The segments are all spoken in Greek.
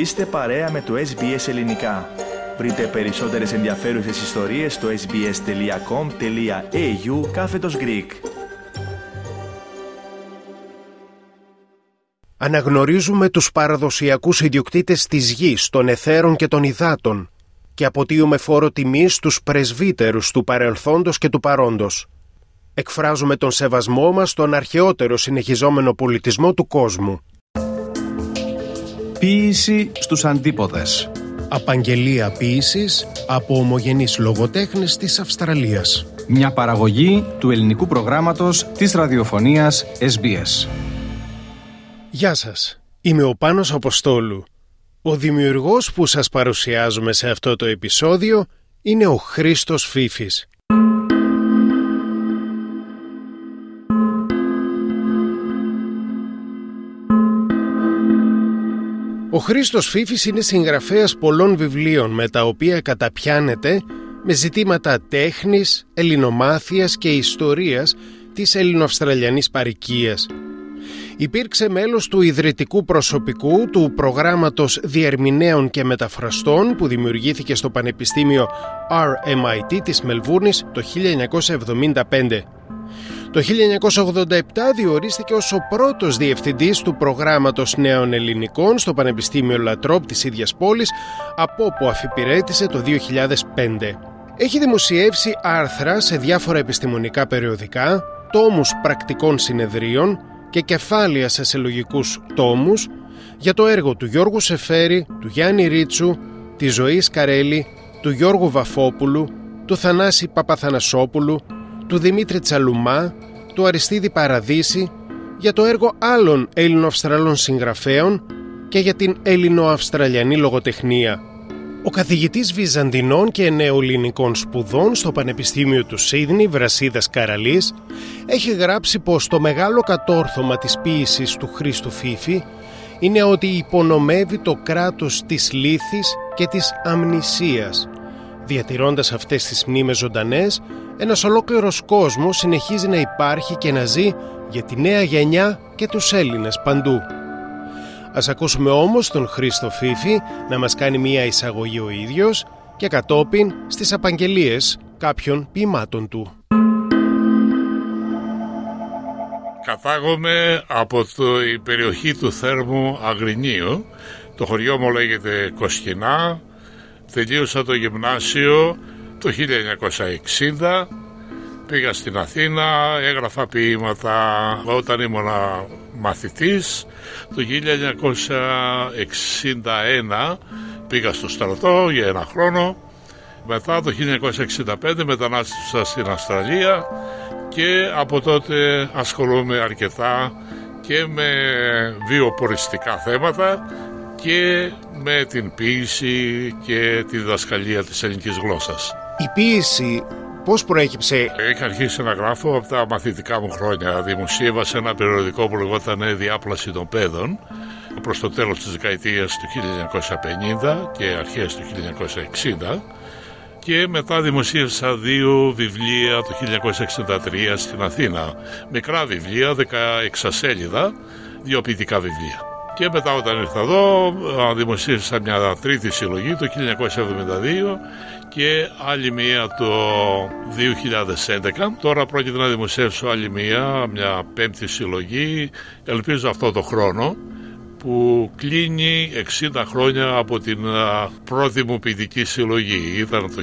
Είστε παρέα με το SBS Ελληνικά. Βρείτε περισσότερες ενδιαφέρουσες ιστορίες στο sbs.com.au κάθετος Greek. Αναγνωρίζουμε τους παραδοσιακούς ιδιοκτήτες της γης, των εθέρων και των υδάτων και αποτείουμε φόρο τιμής στους πρεσβύτερους του παρελθόντος και του παρόντος. Εκφράζουμε τον σεβασμό μας στον αρχαιότερο συνεχιζόμενο πολιτισμό του κόσμου. Ποίηση στους αντίποδες. Απαγγελία ποίησης από ομογενείς λογοτέχνες της Αυστραλίας. Μια παραγωγή του ελληνικού προγράμματος της ραδιοφωνίας SBS. Γεια σας, είμαι ο Πάνος Αποστόλου. Ο δημιουργός που σας παρουσιάζουμε σε αυτό το επεισόδιο είναι ο Χρήστος Φίφης. Ο Χρήστος Φίφης είναι συγγραφέας πολλών βιβλίων με τα οποία καταπιάνεται με ζητήματα τέχνης, ελληνομάθειας και ιστορίας της ελληνοαυστραλιανής παρικίας. Υπήρξε μέλος του ιδρυτικού προσωπικού του προγράμματος διερμηνέων και μεταφραστών που δημιουργήθηκε στο Πανεπιστήμιο RMIT της Μελβούρνης το 1975. Το 1987 διορίστηκε ως ο πρώτος διευθυντής του προγράμματος νέων ελληνικών στο Πανεπιστήμιο Λατρόπ της ίδιας πόλης, από όπου αφιπηρέτησε το 2005. Έχει δημοσιεύσει άρθρα σε διάφορα επιστημονικά περιοδικά, τόμους πρακτικών συνεδρίων και κεφάλαια σε συλλογικούς τόμους για το έργο του Γιώργου Σεφέρη, του Γιάννη Ρίτσου, της Ζωής Καρέλη, του Γιώργου Βαφόπουλου, του Θανάση Παπαθανασόπουλου, του Δημήτρη Τσαλουμά, του Αριστίδη Παραδίση, για το έργο άλλων Έλληνο-Αυστραλών συγγραφέων και για την Έλληνο-Αυστραλιανή λογοτεχνία. Ο καθηγητής Βυζαντινών και Νεοελληνικών Σπουδών στο Πανεπιστήμιο του Σίδνη, Βρασίδας Καραλής, έχει γράψει πως το μεγάλο κατόρθωμα της ποίησης του Χρήστου Φίφη είναι ότι υπονομεύει το κράτος της λύθης και της αμνησίας. Διατηρώντας αυτές τις μνήμες ζωντανές, ένας ολόκληρος κόσμος συνεχίζει να υπάρχει και να ζει για τη νέα γενιά και τους Έλληνες παντού. Ας ακούσουμε όμως τον Χρήστο Φίφη να μας κάνει μία εισαγωγή ο ίδιος και κατόπιν στις απαγγελίες κάποιων ποιημάτων του. Κατάγομαι από το, η περιοχή του Θέρμου Αγρινίου. Το χωριό μου λέγεται Κοσκινά. Τελείωσα το γυμνάσιο το 1960 πήγα στην Αθήνα, έγραφα ποίηματα όταν ήμουν μαθητής. Το 1961 πήγα στο στρατό για ένα χρόνο. Μετά το 1965 μετανάστευσα στην Αυστραλία και από τότε ασχολούμαι αρκετά και με βιοποριστικά θέματα και με την ποίηση και τη διδασκαλία της ελληνικής γλώσσας. Η ποίηση πώς προέκυψε; Είχα αρχίσει να γράφω από τα μαθητικά μου χρόνια. Δημοσίευα σε ένα περιοδικό που λεγόταν Διάπλαση των Παιδών προς το τέλος της δεκαετίας του 1950 και αρχές του 1960 και μετά δημοσίευσα δύο βιβλία το 1963 στην Αθήνα. Μικρά βιβλία, 16 σέλιδα, δύο ποιητικά βιβλία. Και μετά όταν ήρθα εδώ δημοσίευσα μια τρίτη συλλογή το 1972 και άλλη μία το 2011. Τώρα πρόκειται να δημοσιεύσω άλλη μία, μια πέμπτη συλλογή, ελπίζω αυτό το χρόνο, που κλείνει 60 χρόνια από την πρώτη μου ποιητική συλλογή. Ήταν το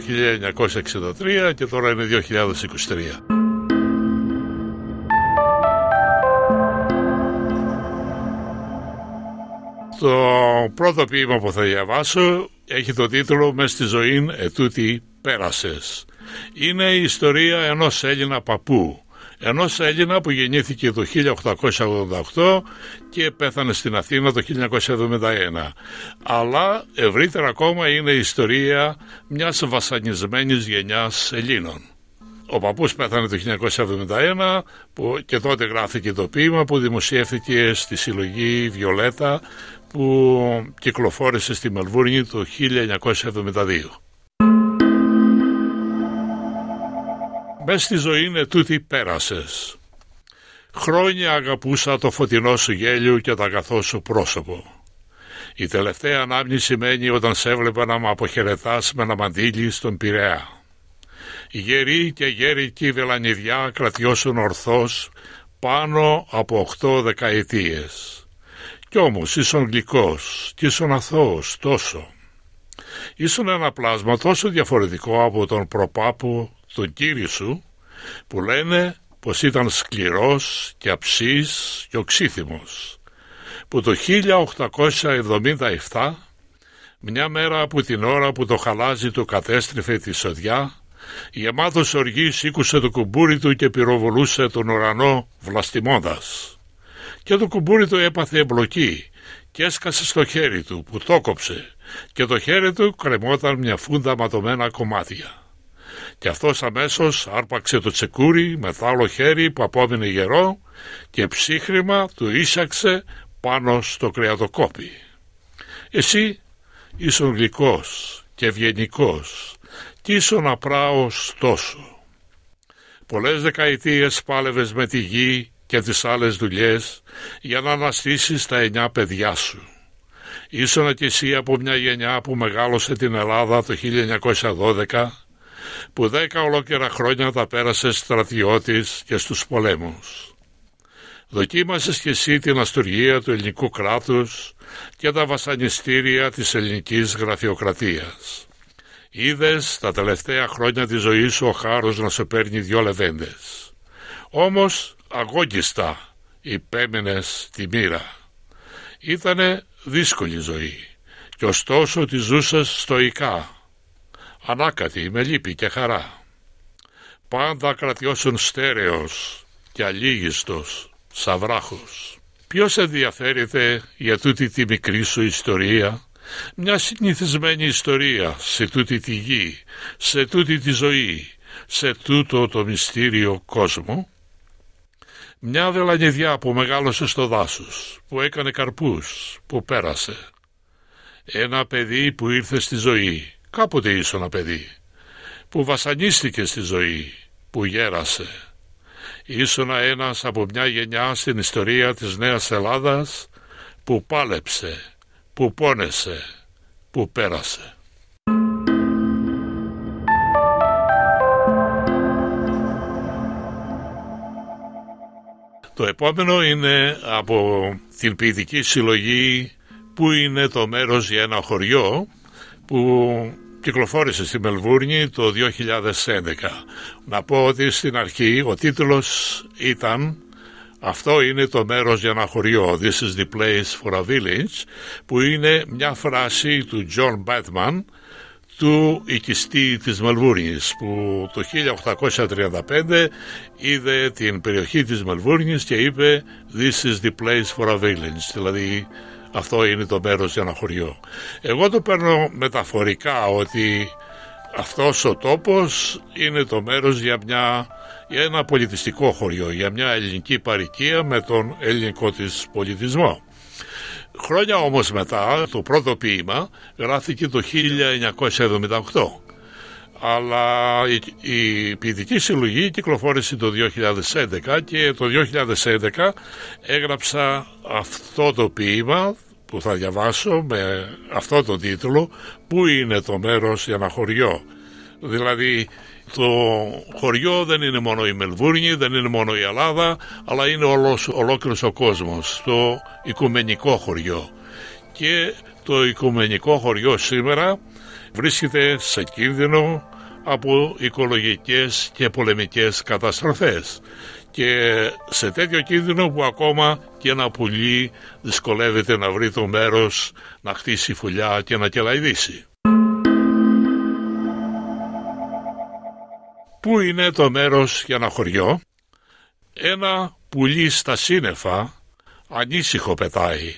1963 και τώρα είναι 2023. Το πρώτο ποίημα που θα διαβάσω έχει το τίτλο «Μες στη ζωή ετούτη πέρασες». Είναι η ιστορία ενός Έλληνα παππού, ενός Έλληνα που γεννήθηκε το 1888 και πέθανε στην Αθήνα το 1971. Αλλά ευρύτερα ακόμα είναι η ιστορία μιας βασανισμένης γενιάς Ελλήνων. Ο παππούς πέθανε το 1971 που και τότε γράφηκε το ποίημα που δημοσιεύθηκε στη συλλογή Βιολέτα που κυκλοφόρησε στη Μελβούρνη το 1972. Μες στη ζωή είναι τούτη πέρασες. Χρόνια αγαπούσα το φωτεινό σου γέλιο και το αγαθό σου πρόσωπο. Η τελευταία ανάμνηση σημαίνει όταν σε έβλεπα να με αποχαιρετάς με ένα μαντίλι στον Πειραιά. Οι γεροί και γέρικοι βελανιδιά κρατιώσουν ορθώς πάνω από οχτώ δεκαετίες. Κι όμως ήσουν γλυκός κι ήσουν αθώος τόσο. Ήσουν ένα πλάσμα τόσο διαφορετικό από τον προπάπου, τον κύριο σου, που λένε πως ήταν σκληρός και αψής και οξύθυμος, που το 1877, μια μέρα από την ώρα που το χαλάζι του κατέστρεφε τη σοδιά, γεμάτος οργής σήκουσε το κουμπούρι του και πυροβολούσε τον ουρανό βλαστημώντας. Και το κουμπούρι του έπαθε εμπλοκή και έσκασε στο χέρι του που το κόψε και το χέρι του κρεμόταν μια φούντα ματωμένα κομμάτια. Και αυτός αμέσως άρπαξε το τσεκούρι με άλλο χέρι που απόμεινε γερό και ψύχρημα του ίσαξε πάνω στο κρεατοκόπι. Εσύ ήσουν γλυκός και ευγενικός κι ήσουν απράος τόσο. Πολλές δεκαετίες πάλευες με τη γη και τις άλλες δουλειές για να αναστήσεις τα εννιά παιδιά σου. Ήσουν κι εσύ από μια γενιά που μεγάλωσε την Ελλάδα το 1912 που δέκα ολόκληρα χρόνια τα πέρασε στρατιώτης και στους πολέμους. Δοκίμασες κι εσύ την αστουργία του ελληνικού κράτους και τα βασανιστήρια της ελληνικής γραφειοκρατίας. Είδες τα τελευταία χρόνια της ζωής σου ο χάρος να σου παίρνει δυο λεβέντες. Όμως αγώγιστα υπέμενες τη μοίρα. Ήτανε δύσκολη ζωή και ωστόσο τη ζούσες στοικά ανάκατη με λύπη και χαρά. Πάντα κρατιώσουν στέρεος και αλήγιστος σαβράχος. Ποιος ενδιαφέρεται για τούτη τη μικρή σου ιστορία, μια συνηθισμένη ιστορία σε τούτη τη γη, σε τούτη τη ζωή, σε τούτο το μυστήριο κόσμο; Μια βελανιδιά που μεγάλωσε στο δάσος, που έκανε καρπούς, που πέρασε. Ένα παιδί που ήρθε στη ζωή, κάποτε ήσουν ένα παιδί, που βασανίστηκε στη ζωή, που γέρασε. Ήσουν ένας από μια γενιά στην ιστορία της Νέας Ελλάδας που πάλεψε, που πόνεσε, που πέρασε. Το επόμενο είναι από την ποιητική συλλογή που είναι το μέρος για ένα χωριό που κυκλοφόρησε στη Μελβούρνη το 2011. Να πω ότι στην αρχή ο τίτλος ήταν αυτό είναι το μέρος για ένα χωριό This is the place for a village που είναι μια φράση του John Batman του οικιστή της Μελβούρνης που το 1835 είδε την περιοχή της Μελβούρνης και είπε This is the place for a village δηλαδή αυτό είναι το μέρος για ένα χωριό. Εγώ το παίρνω μεταφορικά ότι αυτός ο τόπος είναι το μέρος για, μια, για ένα πολιτιστικό χωριό, για μια ελληνική παροικία με τον ελληνικό της πολιτισμό. Χρόνια όμως μετά το πρώτο ποίημα γράφτηκε το 1978 αλλά η, η ποιητική συλλογή κυκλοφόρησε το 2011 και το 2011 έγραψα αυτό το ποίημα που θα διαβάσω με αυτό το τίτλο «Πού είναι το μέρος για ένα χωριό». Δηλαδή το χωριό δεν είναι μόνο η Μελβούρνη, δεν είναι μόνο η Ελλάδα, αλλά είναι όλος, ολόκληρος ο κόσμος, το οικουμενικό χωριό. Και το οικουμενικό χωριό σήμερα βρίσκεται σε κίνδυνο από οικολογικές και πολεμικές καταστροφές και σε τέτοιο κίνδυνο που ακόμα και ένα πουλί δυσκολεύεται να βρει το μέρος να χτίσει φουλιά και να κελαϊδίσει. Πού είναι το μέρος για ένα χωριό; Ένα πουλί στα σύννεφα ανήσυχο πετάει.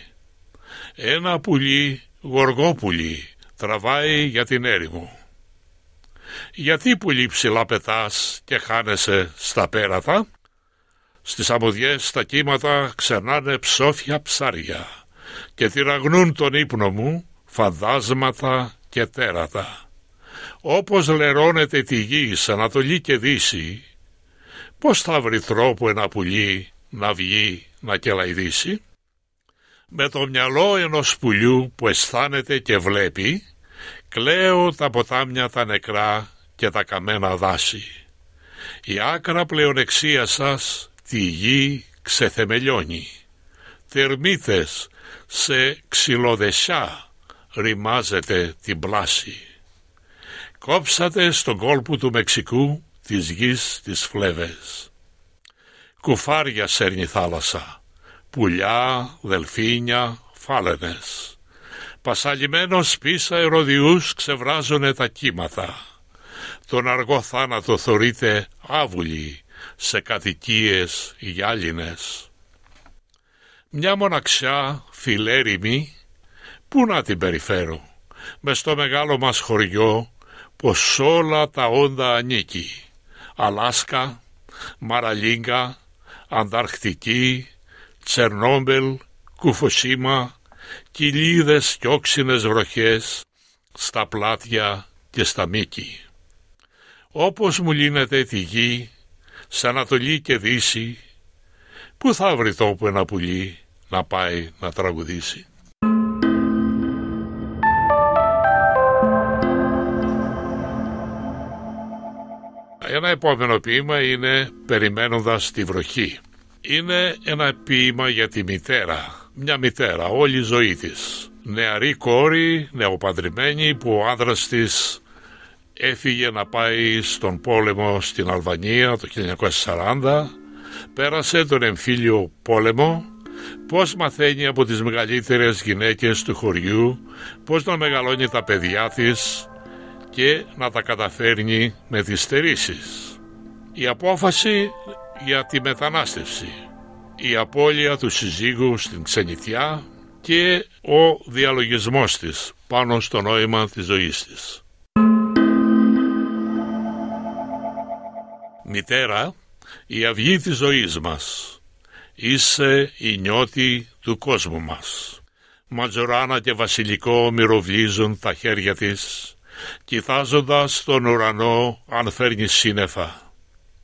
Ένα πουλί γοργό πουλί τραβάει για την έρημο. Γιατί πουλί ψηλά πετάς και χάνεσαι στα πέρατα; Στις αμμουδιές στα κύματα ξερνάνε ψόφια ψάρια και τυραγνούν τον ύπνο μου φαντάσματα και τέρατα. Όπως λερώνεται τη γη σε Ανατολή και Δύση, πώς θα βρει τρόπο ένα πουλί να βγει να κελαϊδίσει; Με το μυαλό ενός πουλιού που αισθάνεται και βλέπει, κλαίω τα ποτάμια τα νεκρά και τα καμένα δάση. Η άκρα πλεονεξία σας τη γη ξεθεμελιώνει. Θερμίτες σε ξυλοδεσιά ρημάζεται την πλάση. Κόψατε στον κόλπο του Μεξικού της γης τις φλέβες. Κουφάρια σέρνει θάλασσα, πουλιά, δελφίνια, φάλαινες. Πασαλιμένος πίσα ερωδιούς ξεβράζουνε τα κύματα. Τον αργό θάνατο θωρείται άβουλοι σε κατοικίες γυάλινες. Μια μοναξιά φιλέριμη, πού να την περιφέρω, με στο μεγάλο μας χωριό πως όλα τα όντα ανήκει. Αλάσκα, Μαραλίγκα, Ανταρκτική, Τσερνόμπελ, Κουφοσίμα, κοιλίδες και όξινες βροχές στα πλάτια και στα μήκη. Όπως μου λύνεται τη γη, σ' Ανατολή και Δύση, πού θα βρει τόπο ένα πουλί να πάει να τραγουδήσει; Ένα επόμενο ποίημα είναι «Περιμένοντας τη βροχή». Είναι ένα ποίημα για τη μητέρα, μια μητέρα όλη η ζωή της. Νεαρή κόρη, νεοπαντρεμένη που ο άνδρας της έφυγε να πάει στον πόλεμο στην Αλβανία το 1940, πέρασε τον εμφύλιο πόλεμο, πώς μαθαίνει από τις μεγαλύτερες γυναίκες του χωριού, πώς να μεγαλώνει τα παιδιά της, και να τα καταφέρνει με τις στερήσεις. Η απόφαση για τη μετανάστευση, η απώλεια του συζύγου στην ξενιτιά και ο διαλογισμός της πάνω στο νόημα της ζωής της. Μητέρα, η αυγή της ζωής μας, είσαι η νιώτη του κόσμου μας. Ματζοράνα και βασιλικό μυροβλίζουν τα χέρια της κοιτάζοντας τον ουρανό αν φέρνει σύννεφα.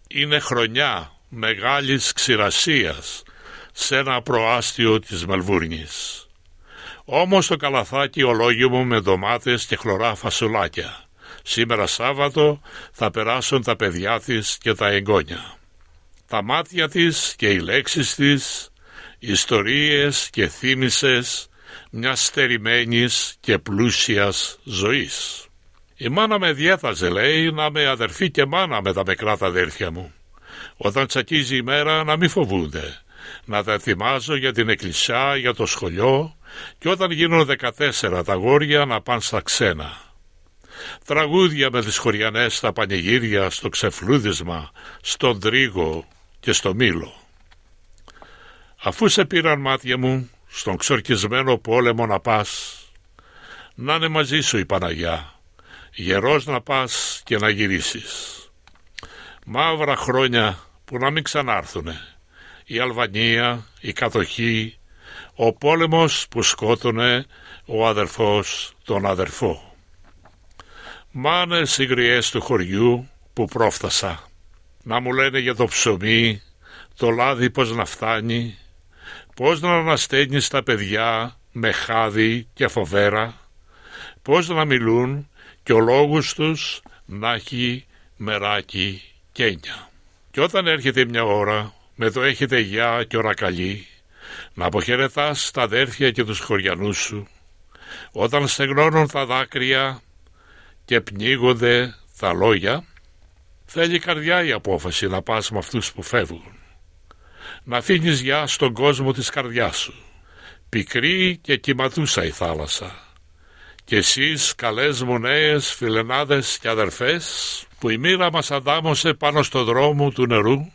Είναι χρονιά μεγάλης ξηρασίας σε ένα προάστιο της Μελβούρνης. Όμως το καλαθάκι ολόγιο μου με ντομάτες και χλωρά φασουλάκια. Σήμερα Σάββατο θα περάσουν τα παιδιά της και τα εγγόνια. Τα μάτια της και οι λέξεις της, ιστορίες και θύμησες μιας στερημένης και πλούσιας ζωής. Η μάνα με διέθαζε, λέει, να με αδερφή και μάνα με τα μικρά τα αδέρφια μου. Όταν τσακίζει η μέρα να μην φοβούνται. Να τα ετοιμάζω για την εκκλησιά, για το σχολείο και όταν γίνουν δεκατέσσερα τα γόρια να πάνε στα ξένα. Τραγούδια με τις χωριανές στα πανηγύρια, στο ξεφλούδισμα, στον τρίγο και στο μήλο. Αφού σε πήραν μάτια μου, στον ξορκισμένο πόλεμο να πας, να είναι μαζί σου η Παναγιά γερός να πας και να γυρίσεις. Μαύρα χρόνια που να μην ξανάρθουνε. Η Αλβανία, η κατοχή, ο πόλεμος που σκότωνε ο αδερφός τον αδερφό. Μάνες οι γριές του χωριού που πρόφτασα. Να μου λένε για το ψωμί, το λάδι πως να φτάνει, πως να ανασταίνεις τα παιδιά με χάδι και φοβέρα, πως να μιλούν και ο λόγος τους να έχει μεράκι κένια. Και όταν έρχεται μια ώρα με το έχετε γεια και ώρα καλή να αποχαιρετάς τα αδέρφια και τους χωριανούς σου. Όταν στεγνώνουν τα δάκρυα και πνίγονται τα λόγια θέλει καρδιά η απόφαση να πας με αυτούς που φεύγουν. Να αφήνεις γεια στον κόσμο της καρδιάς σου. Πικρή και κυματούσα η θάλασσα και εσείς καλές μου νέες φιλενάδες και αδερφές που η μοίρα μας αντάμωσε πάνω στο δρόμο του νερού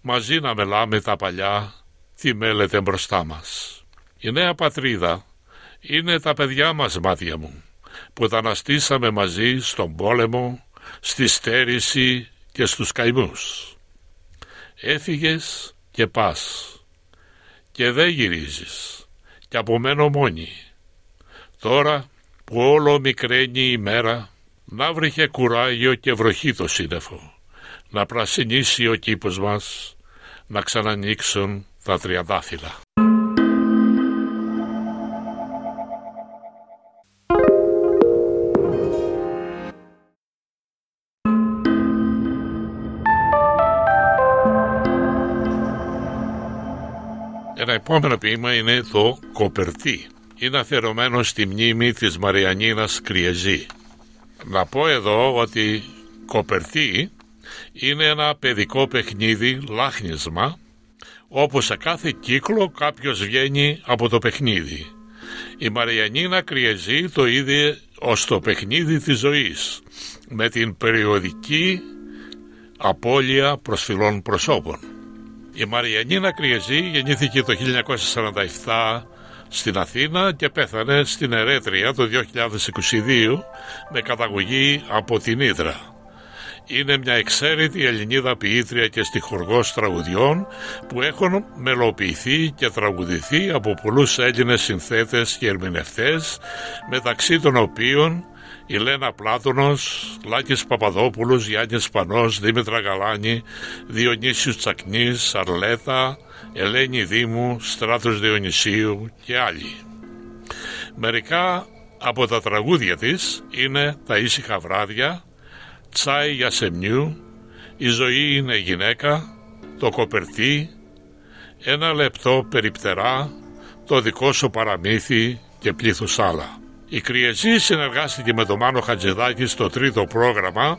μαζί να μελάμε τα παλιά τι μέλετε μπροστά μας. Η νέα πατρίδα είναι τα παιδιά μας μάτια μου που τα αναστήσαμε μαζί στον πόλεμο, στη στέρηση και στους καημούς. Έφυγες και πας και δεν γυρίζεις και απομένω μόνη. Τώρα που όλο μικραίνει η μέρα, να βρήκε κουράγιο και βροχή το σύννεφο, να πρασινίσει ο κήπος μας, να ξανανοίξουν τα τριαντάφυλλα. Ένα επόμενο ποίημα είναι το «Κοπερτί» Είναι αφιερωμένο στη μνήμη της Μαριανίνας Κριεζή. Να πω εδώ ότι «Κοπερτί» είναι ένα παιδικό παιχνίδι λάχνισμα όπου σε κάθε κύκλο κάποιος βγαίνει από το παιχνίδι. Η Μαριανίνα Κριεζή το είδε ως το παιχνίδι της ζωής με την περιοδική απώλεια προσφυλών προσώπων. Η Μαριανίνα Κριεζή γεννήθηκε το 1947 στην Αθήνα και πέθανε στην Ερέτρια το 2022 με καταγωγή από την Ήδρα. Είναι μια εξαίρετη Ελληνίδα ποιήτρια και στιχουργός τραγουδιών που έχουν μελοποιηθεί και τραγουδηθεί από πολλούς Έλληνες συνθέτες και ερμηνευτές μεταξύ των οποίων η Λένα Πλάτωνος, Λάκης Παπαδόπουλος, Γιάννης Πανός, Δήμητρα Γαλάνη, Διονύσιος Τσακνής, Αρλέτα, Ελένη Δήμου, Στράτος Διονυσίου και άλλοι. Μερικά από τα τραγούδια της είναι «Τα ήσυχα βράδια», τσάι για σεμνιού, η ζωή είναι γυναίκα, το κοπερτί, ένα λεπτό περιπτερά, το δικό σου παραμύθι και πλήθους άλλα. Η Κριεζή συνεργάστηκε με τον Μάνο Χατζηδάκη στο τρίτο πρόγραμμα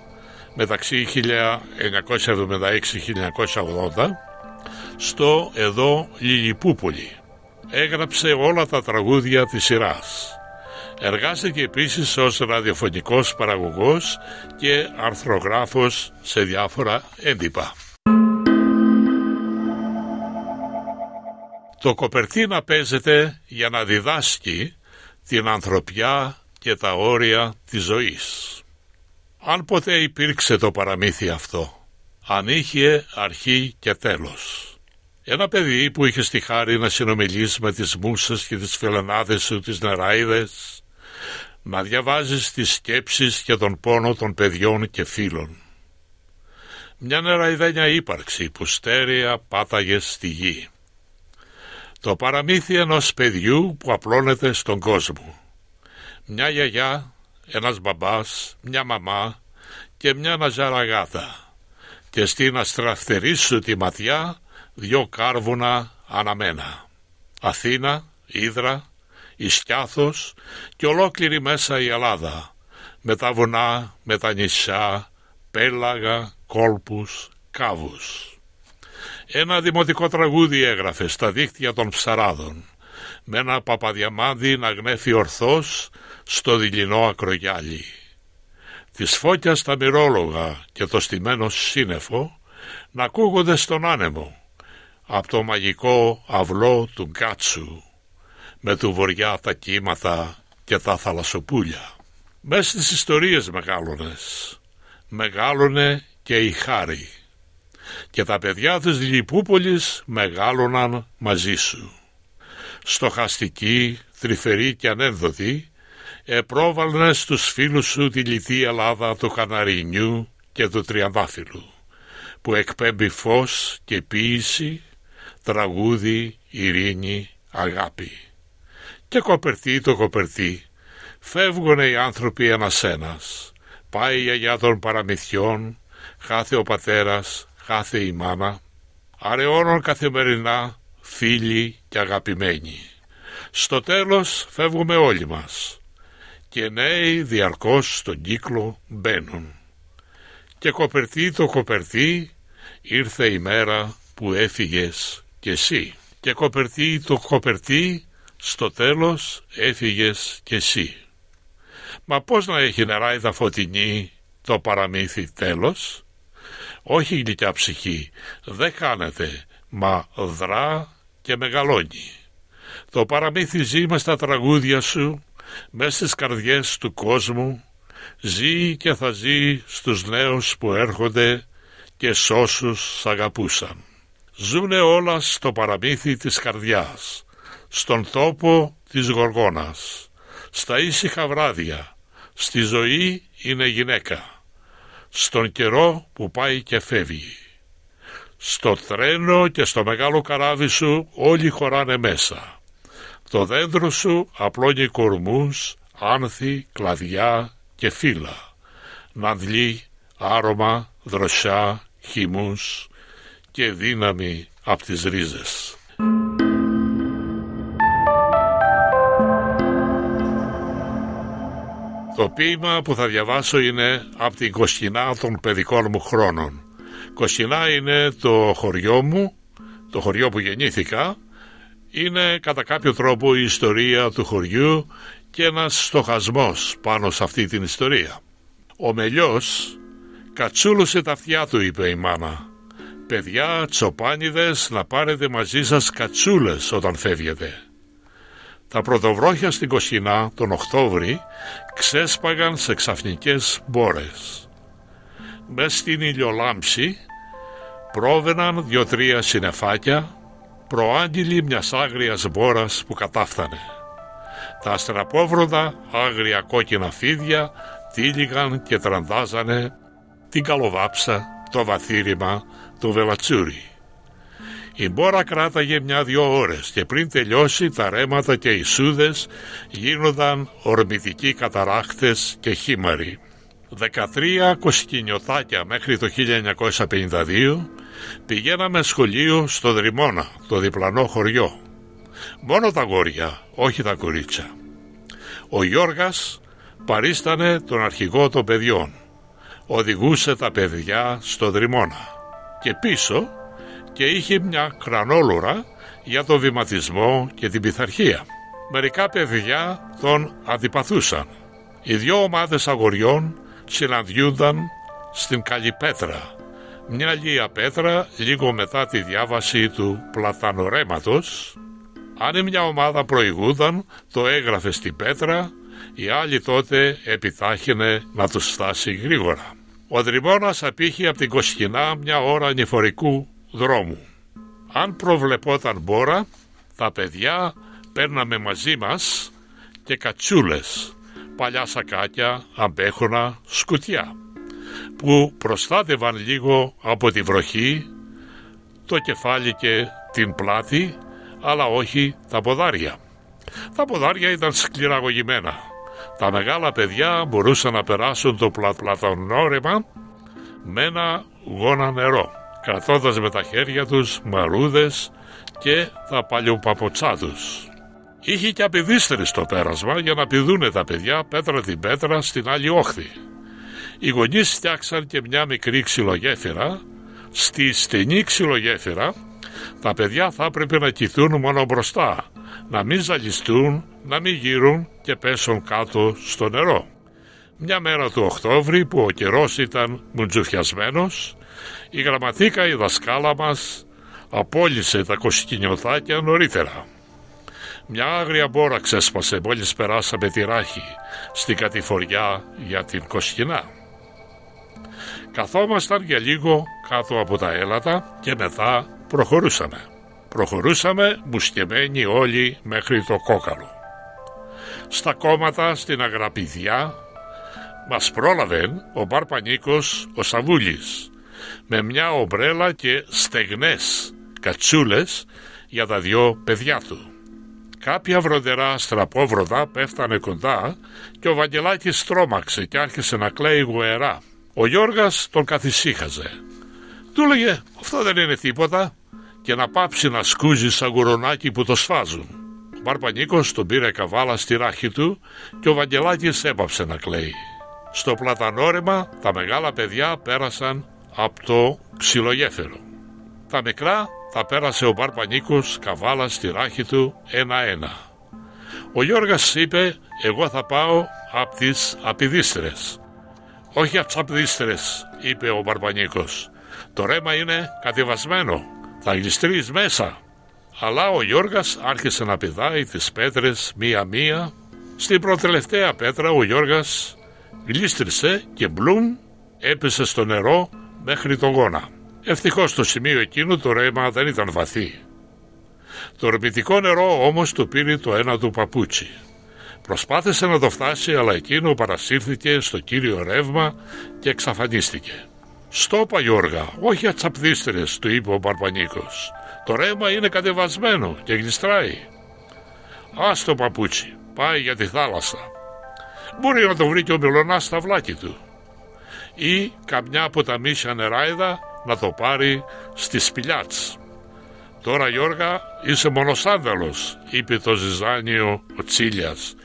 μεταξύ 1976-1980 στο εδώ Λιλιπούπολη. Έγραψε όλα τα τραγούδια της σειράς. Εργάστηκε επίσης ως ραδιοφωνικός παραγωγός και αρθρογράφος σε διάφορα έντυπα. Το κοπερτίνα παίζεται για να διδάσκει την ανθρωπιά και τα όρια της ζωής. Αν ποτέ υπήρξε το παραμύθι αυτό, αν είχε αρχή και τέλος. Ένα παιδί που είχε στη χάρη να συνομιλήσει με τις μουσες και τις φιλενάδες του τις νεράιδες, να διαβάζεις τις σκέψεις και τον πόνο των παιδιών και φίλων. Μια νεραϊδένια ύπαρξη που στέρεα πάταγε στη γη. Το παραμύθι ενός παιδιού που απλώνεται στον κόσμο. Μια γιαγιά, ένας μπαμπάς, μια μαμά και μια ναζαραγάδα και στην αστραφτερή σου τη ματιά δυο κάρβουνα αναμένα. Αθήνα, Ήδρα, Ισκιάθος και ολόκληρη μέσα η Ελλάδα με τα βουνά, με τα νησιά, πέλαγα, κόλπους, κάβους. Ένα δημοτικό τραγούδι έγραφε στα δίκτυα των ψαράδων με ένα παπαδιαμάντι να γνέφει ορθώς στο δειλινό ακρογιάλι. Της φώκιας τα μυρόλογα και το στημένο σύννεφο να ακούγονται στον άνεμο από το μαγικό αυλό του Γκάτσου με του βοριά τα κύματα και τα θαλασσοπούλια. Μες στις ιστορίες μεγάλωνες, μεγάλωνε και η χάρη και τα παιδιά της Λιπούπολης μεγάλωναν μαζί σου. Στοχαστική, τρυφερή και ανένδοτη, επρόβαλνε στους φίλους σου τη λιτή Ελλάδα του Καναρινιού και του Τριαντάφυλλου, που εκπέμπει φως και ποίηση, τραγούδι, ειρήνη, αγάπη και κοπερτή το κοπερτή. Φεύγουνε οι άνθρωποι ένας-ένας. Πάει η γιαγιά των παραμυθιών, χάθε ο πατέρας, χάθε η μάνα. Αραιώνουν καθημερινά φίλοι και αγαπημένοι. Στο τέλος φεύγουμε όλοι μας και νέοι διαρκώς στον κύκλο μπαίνουν. Και κοπερτή το κοπερτή ήρθε η μέρα που έφυγες κι εσύ. Και κοπερτή το κοπερτή στο τέλος έφυγες κι εσύ. Μα πώς να έχει νεράιδα φωτεινή το παραμύθι τέλος; Όχι γλυκιά ψυχή, δεν κάνετε, μα δρά και μεγαλώνει. Το παραμύθι ζει με στα τραγούδια σου, μες στις καρδιές του κόσμου, ζει και θα ζει στους νέους που έρχονται και σ' όσους σ' αγαπούσαν. Ζούνε όλα στο παραμύθι της καρδιάς, στον τόπο της Γοργόνας, στα ήσυχα βράδια, στη ζωή είναι γυναίκα, στον καιρό που πάει και φεύγει. Στο τρένο και στο μεγάλο καράβι σου όλοι χωράνε μέσα. Το δέντρο σου απλώνει κορμούς, άνθη, κλαδιά και φύλλα. να Ναντλή, άρωμα, δροσιά, χυμούς και δύναμη από τις ρίζες. Το ποίημα που θα διαβάσω είναι από την Κοσκινά των παιδικών μου χρόνων. Κοσκινά είναι το χωριό μου, το χωριό που γεννήθηκα είναι κατά κάποιο τρόπο η ιστορία του χωριού και ένας στοχασμός πάνω σε αυτή την ιστορία. Ο Μελιός κατσούλωσε τα αυτιά του είπε η μάνα. Παιδιά, τσοπάνιδες, να πάρετε μαζί σας κατσούλες όταν φεύγετε. Τα πρωτοβρόχια στην Κοσινά τον Οκτώβρη ξέσπαγαν σε ξαφνικές μπόρες. Μες στην ηλιολάμψη πρόβαιναν δυο-τρία συνεφάκια προάγγελοι μιας άγριας μπόρας που κατάφθανε. Τα αστραπόβροδα άγρια κόκκινα φίδια τύλιγαν και τραντάζανε την καλοβάψα, το βαθύριμα, το βελατσούρι. Η μπόρα κράταγε μια-δυο ώρες και πριν τελειώσει τα ρέματα και οι σούδες γίνονταν ορμητικοί καταράχτες και χήμαροι. 13 κοσκινιωτάκια μέχρι το 1952 πηγαίναμε σχολείο στο Δρυμώνα, το διπλανό χωριό. Μόνο τα γόρια, όχι τα κορίτσια. Ο Γιώργας παρίστανε τον αρχηγό των παιδιών. Οδηγούσε τα παιδιά στο Δρυμώνα. Και πίσω και είχε μια κρανόλουρα για το βηματισμό και την πειθαρχία. Μερικά παιδιά τον αντιπαθούσαν. Οι δυο ομάδες αγοριών συναντιούνταν στην Καλυπέτρα, μια λία πέτρα λίγο μετά τη διάβαση του πλατανορέματος. Αν μια ομάδα προηγούνταν, το έγραφε στην πέτρα, η άλλη τότε επιτάχυνε να τους φτάσει γρήγορα. Ο Δρυμώνας απήχε από την Κοσκινά μια ώρα ανηφορικού δρόμου. Αν προβλεπόταν μπόρα, τα παιδιά παίρναμε μαζί μας και κατσούλες, παλιά σακάκια, αμπέχωνα, σκουτιά, που προστάτευαν λίγο από τη βροχή, το κεφάλι και την πλάτη, αλλά όχι τα ποδάρια. Τα ποδάρια ήταν σκληραγωγημένα. Τα μεγάλα παιδιά μπορούσαν να περάσουν το πλατανόρεμα με ένα γόνα νερό κρατώντας με τα χέρια τους μαρούδες και τα παλιοπαποτσά τους. Είχε και απειδίστερη στο πέρασμα για να πηδούνε τα παιδιά πέτρα την πέτρα στην άλλη όχθη. Οι γονείς φτιάξαν και μια μικρή ξυλογέφυρα. Στη στενή ξυλογέφυρα τα παιδιά θα έπρεπε να κοιθούν μόνο μπροστά, να μην ζαλιστούν, να μην γύρουν και πέσουν κάτω στο νερό. Μια μέρα του Οκτώβρη που ο καιρός ήταν μουντζουφιασμένος, η γραμματίκα η δασκάλα μας απόλυσε τα κοσκινιωθάκια νωρίτερα. Μια άγρια μπόρα ξέσπασε μόλις περάσαμε τη ράχη στην κατηφοριά για την Κοσκινά. Καθόμασταν για λίγο κάτω από τα έλατα και μετά προχωρούσαμε. Προχωρούσαμε μουσκεμένοι όλοι μέχρι το κόκαλο. Στα κόμματα στην Αγραπηδιά μας πρόλαβε ο Μπαρπανίκος ο Σαβούλης με μια ομπρέλα και στεγνές κατσούλες για τα δυο παιδιά του. Κάποια βροντερά στραπόβροδα πέφτανε κοντά και ο Βαγγελάκης τρόμαξε και άρχισε να κλαίει γουερά. Ο Γιώργας τον καθησύχαζε. Του έλεγε αυτό δεν είναι τίποτα και να πάψει να σκούζει σαν γουρονάκι που το σφάζουν. Ο Μπαρπανίκος τον πήρε καβάλα στη ράχη του και ο Βαγγελάκης έπαψε να κλαίει. Στο πλατανόρεμα τα μεγάλα παιδιά πέρασαν από το ξυλογέφερο. Τα μικρά τα πέρασε ο Μπαρπανίκος καβάλα στη ράχη του ένα-ένα. Ο Γιώργας είπε εγώ θα πάω από τις απειδίστρες. Όχι από τις απειδίστρες είπε ο Μπαρπανίκος. Το ρέμα είναι κατεβασμένο. Θα γλιστρείς μέσα. Αλλά ο Γιώργας άρχισε να πηδάει τις πέτρες μία-μία. Στην προτελευταία πέτρα ο Γιώργας γλίστρισε και μπλουμ έπεσε στο νερό μέχρι τον γόνα. Ευτυχώς στο σημείο εκείνο το ρέμα δεν ήταν βαθύ. Το ορμητικό νερό όμως το πήρε το ένα του παπούτσι. Προσπάθησε να το φτάσει αλλά εκείνο παρασύρθηκε στο κύριο ρεύμα και εξαφανίστηκε. «Στόπα Γιώργα, όχι ατσαπδίστερες», του είπε ο Μπαρπανίκος. «Το ρέμα είναι κατεβασμένο και γλιστράει». «Ας το παπούτσι, πάει για τη θάλασσα». Μπορεί να το βρει και ο Μιλωνάς στα βλάκι του ή καμιά από τα μίσια νεράιδα να το πάρει στη σπηλιάτς. «Τώρα Γιώργα είσαι μονοσάνδαλος», είπε το ζυζάνιο ο Τσίλιας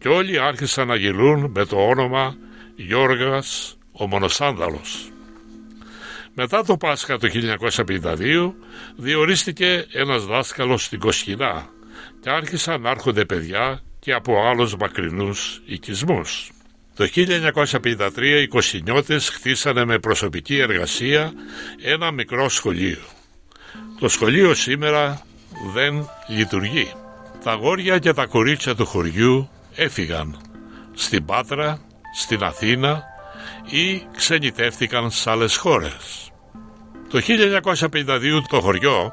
και όλοι άρχισαν να γελούν με το όνομα Γιώργας ο Μονοσάνδαλος. Μετά το Πάσχα το 1952 διορίστηκε ένας δάσκαλος στην Κοσκινά και άρχισαν να έρχονται παιδιά και από άλλους μακρινούς οικισμούς. Το 1953 οι Κοσκινιώτες χτίσανε με προσωπική εργασία ένα μικρό σχολείο. Το σχολείο σήμερα δεν λειτουργεί. Τα γόρια και τα κορίτσια του χωριού έφυγαν στην Πάτρα, στην Αθήνα ή ξενιτεύτηκαν σε άλλες χώρες. Το 1952 το χωριό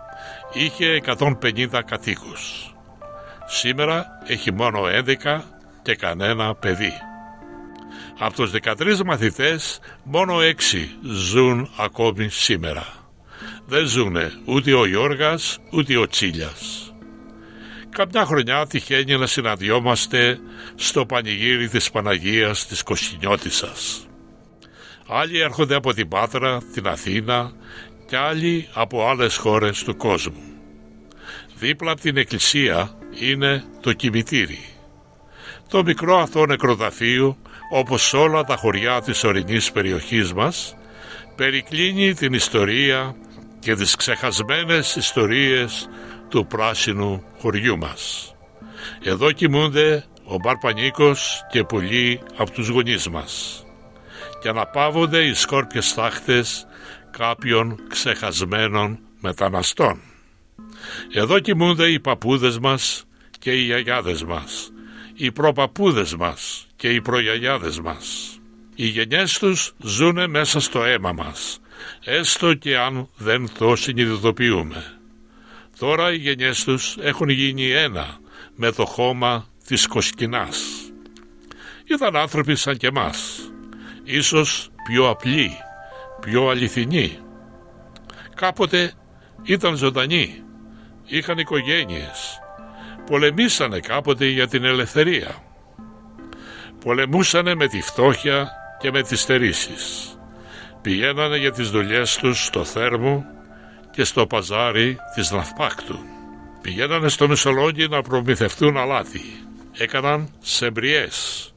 είχε 150 κατοίκους. Σήμερα έχει μόνο 11 και κανένα παιδί. Από τους 13 μαθητές μόνο 6 ζουν ακόμη σήμερα. Δεν ζουνε ούτε ο Γιώργας ούτε ο Τσίλιας. Καμιά χρονιά τυχαίνει να συναντιόμαστε στο πανηγύρι της Παναγίας της Κοστινιώτισσας. Άλλοι έρχονται από την Πάτρα, την Αθήνα και άλλοι από άλλες χώρες του κόσμου. Δίπλα από την εκκλησία είναι το κημητήρι. Το μικρό αυτό νεκροταφείο, όπως όλα τα χωριά της ορεινής περιοχής μας, περικλίνει την ιστορία και τις ξεχασμένες ιστορίες του πράσινου χωριού μας. Εδώ κοιμούνται ο Μπαρπανίκος και πολλοί από τους γονείς μας και αναπαύονται οι σκόρπιες τάχτες κάποιων ξεχασμένων μεταναστών. Εδώ κοιμούνται οι παππούδες μας και οι γιαγιάδες μας, οι προπαππούδες μας και οι προγιαγιάδες μας. Οι γενιές τους ζουνε μέσα στο αίμα μας, έστω και αν δεν το συνειδητοποιούμε. Τώρα οι γενιές τους έχουν γίνει ένα με το χώμα της Κοσκινάς. Ήταν άνθρωποι σαν και εμάς, ίσως πιο απλοί, πιο αληθινοί. Κάποτε ήταν ζωντανοί, είχαν οικογένειες, πολεμήσανε κάποτε για την ελευθερία. Πολεμούσανε με τη φτώχεια και με τις στερήσεις. Πηγαίνανε για τις δουλειές τους στο θέρμο και στο παζάρι της Ναυπάκτου. Πηγαίνανε στο Μεσολόγγι να προμηθευτούν αλάτι. Έκαναν σεμπριές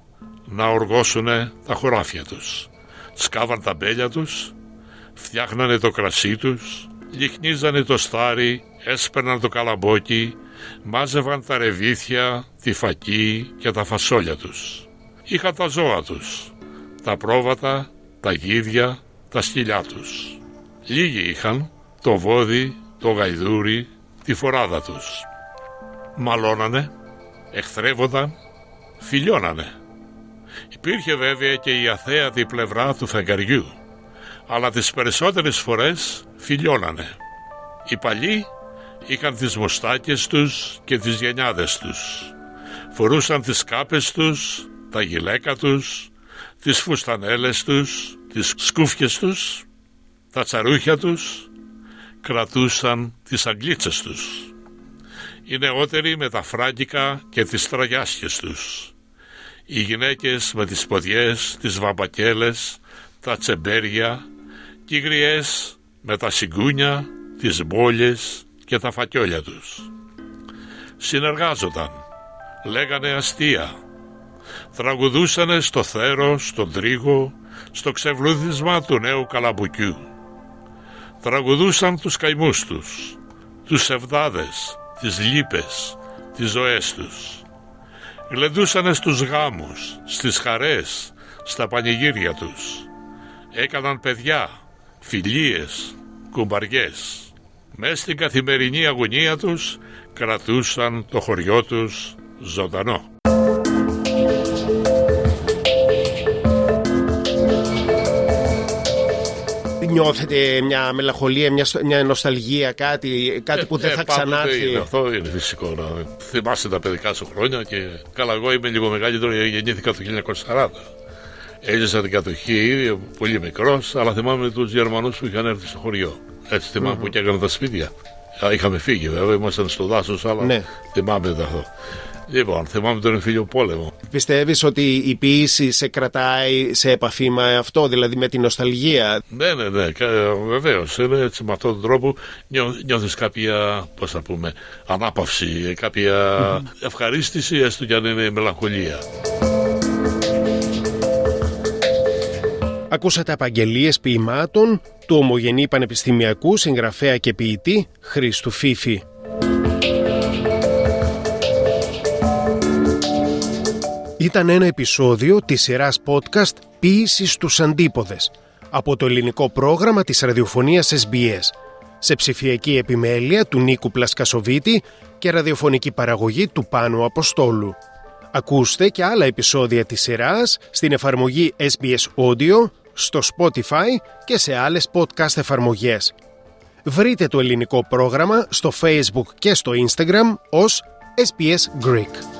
να οργώσουνε τα χωράφια τους. Σκάβαν τα μπέλια τους, φτιάχνανε το κρασί τους, λιχνίζανε το στάρι, έσπερναν το καλαμπόκι, μάζευαν τα ρεβίθια, τη φακή και τα φασόλια τους. Είχαν τα ζώα τους, τα πρόβατα, τα γίδια, τα σκυλιά τους. Λίγοι είχαν το βόδι, το γαϊδούρι, τη φοράδα τους. Μαλώνανε, εχθρεύονταν, φιλιώνανε. Υπήρχε βέβαια και η αθέατη πλευρά του φεγγαριού, αλλά τις περισσότερες φορές φιλιώνανε. Οι παλιοί είχαν τις μουστάκες τους και τις γενιάδες τους. Φορούσαν τις κάπες τους, τα γυλαίκα τους, τις φουστανέλες τους, τις σκούφιες τους, τα τσαρούχια τους, κρατούσαν τις αγγλίτσες τους. Οι νεότεροι με τα φράγκικα και τις τραγιάσχες τους. Οι γυναίκες με τις ποδιές, τις βαμπακέλες, τα τσεμπέρια και οι γριές με τα σιγκούνια, τις μπόλιες και τα φακιόλια τους. Συνεργάζονταν, λέγανε αστεία, τραγουδούσανε στο θέρο, στον τρίγο, στο ξεβλούδισμα του νέου καλαμπουκιού. Τραγουδούσαν τους καημούς τους, τους ευδάδες, τις λύπες, τις ζωές τους. Γλεντούσανε στους γάμους, στις χαρές, στα πανηγύρια τους. Έκαναν παιδιά, φιλίες, κουμπαριές. Μες στην καθημερινή αγωνία τους κρατούσαν το χωριό τους ζωντανό. Νιώθετε μια μελαγχολία, μια, μια νοσταλγία, κάτι, κάτι που δεν Ε, θα πάντοτε ξανάρθει; είναι, αυτό είναι φυσικό. Να θυμάσαι τα παιδικά σου χρόνια και καλά, εγώ είμαι λίγο μεγαλύτερο γιατί γεννήθηκα το 1940. Έζησα την κατοχή ήδη, πολύ μικρός, αλλά θυμάμαι τους Γερμανούς που είχαν έρθει στο χωριό. Έτσι θυμάμαι που και έκαναν τα σπίτια. Α, Είχαμε φύγει βέβαια, ήμασταν στο δάσος, αλλά Ναι. θυμάμαι τα αυτό. Λοιπόν, θυμάμαι τον εμφύλιο πόλεμο. Πιστεύεις ότι η ποίηση σε κρατάει σε επαφή με αυτό, δηλαδή με την νοσταλγία; Ναι, ναι, ναι, βεβαίως. Έτσι με αυτόν τον τρόπο νιώθεις κάποια, πώς θα πούμε, ανάπαυση, ευχαρίστηση, έστω κι αν είναι μελαγχολία. Ακούσατε απαγγελίες ποιημάτων του ομογενή πανεπιστημιακού συγγραφέα και ποιητή Χρήστου Φίφη. Ήταν ένα επεισόδιο της σειράς podcast «Ποίηση στους αντίποδες» από το ελληνικό πρόγραμμα της ραδιοφωνίας SBS σε ψηφιακή επιμέλεια του Νίκου Πλασκασοβίτη και ραδιοφωνική παραγωγή του Πάνου Αποστόλου. Ακούστε και άλλα επεισόδια της σειράς στην εφαρμογή SBS Audio, στο Spotify και σε άλλες podcast εφαρμογές. Βρείτε το ελληνικό πρόγραμμα στο Facebook και στο Instagram ως SBS Greek.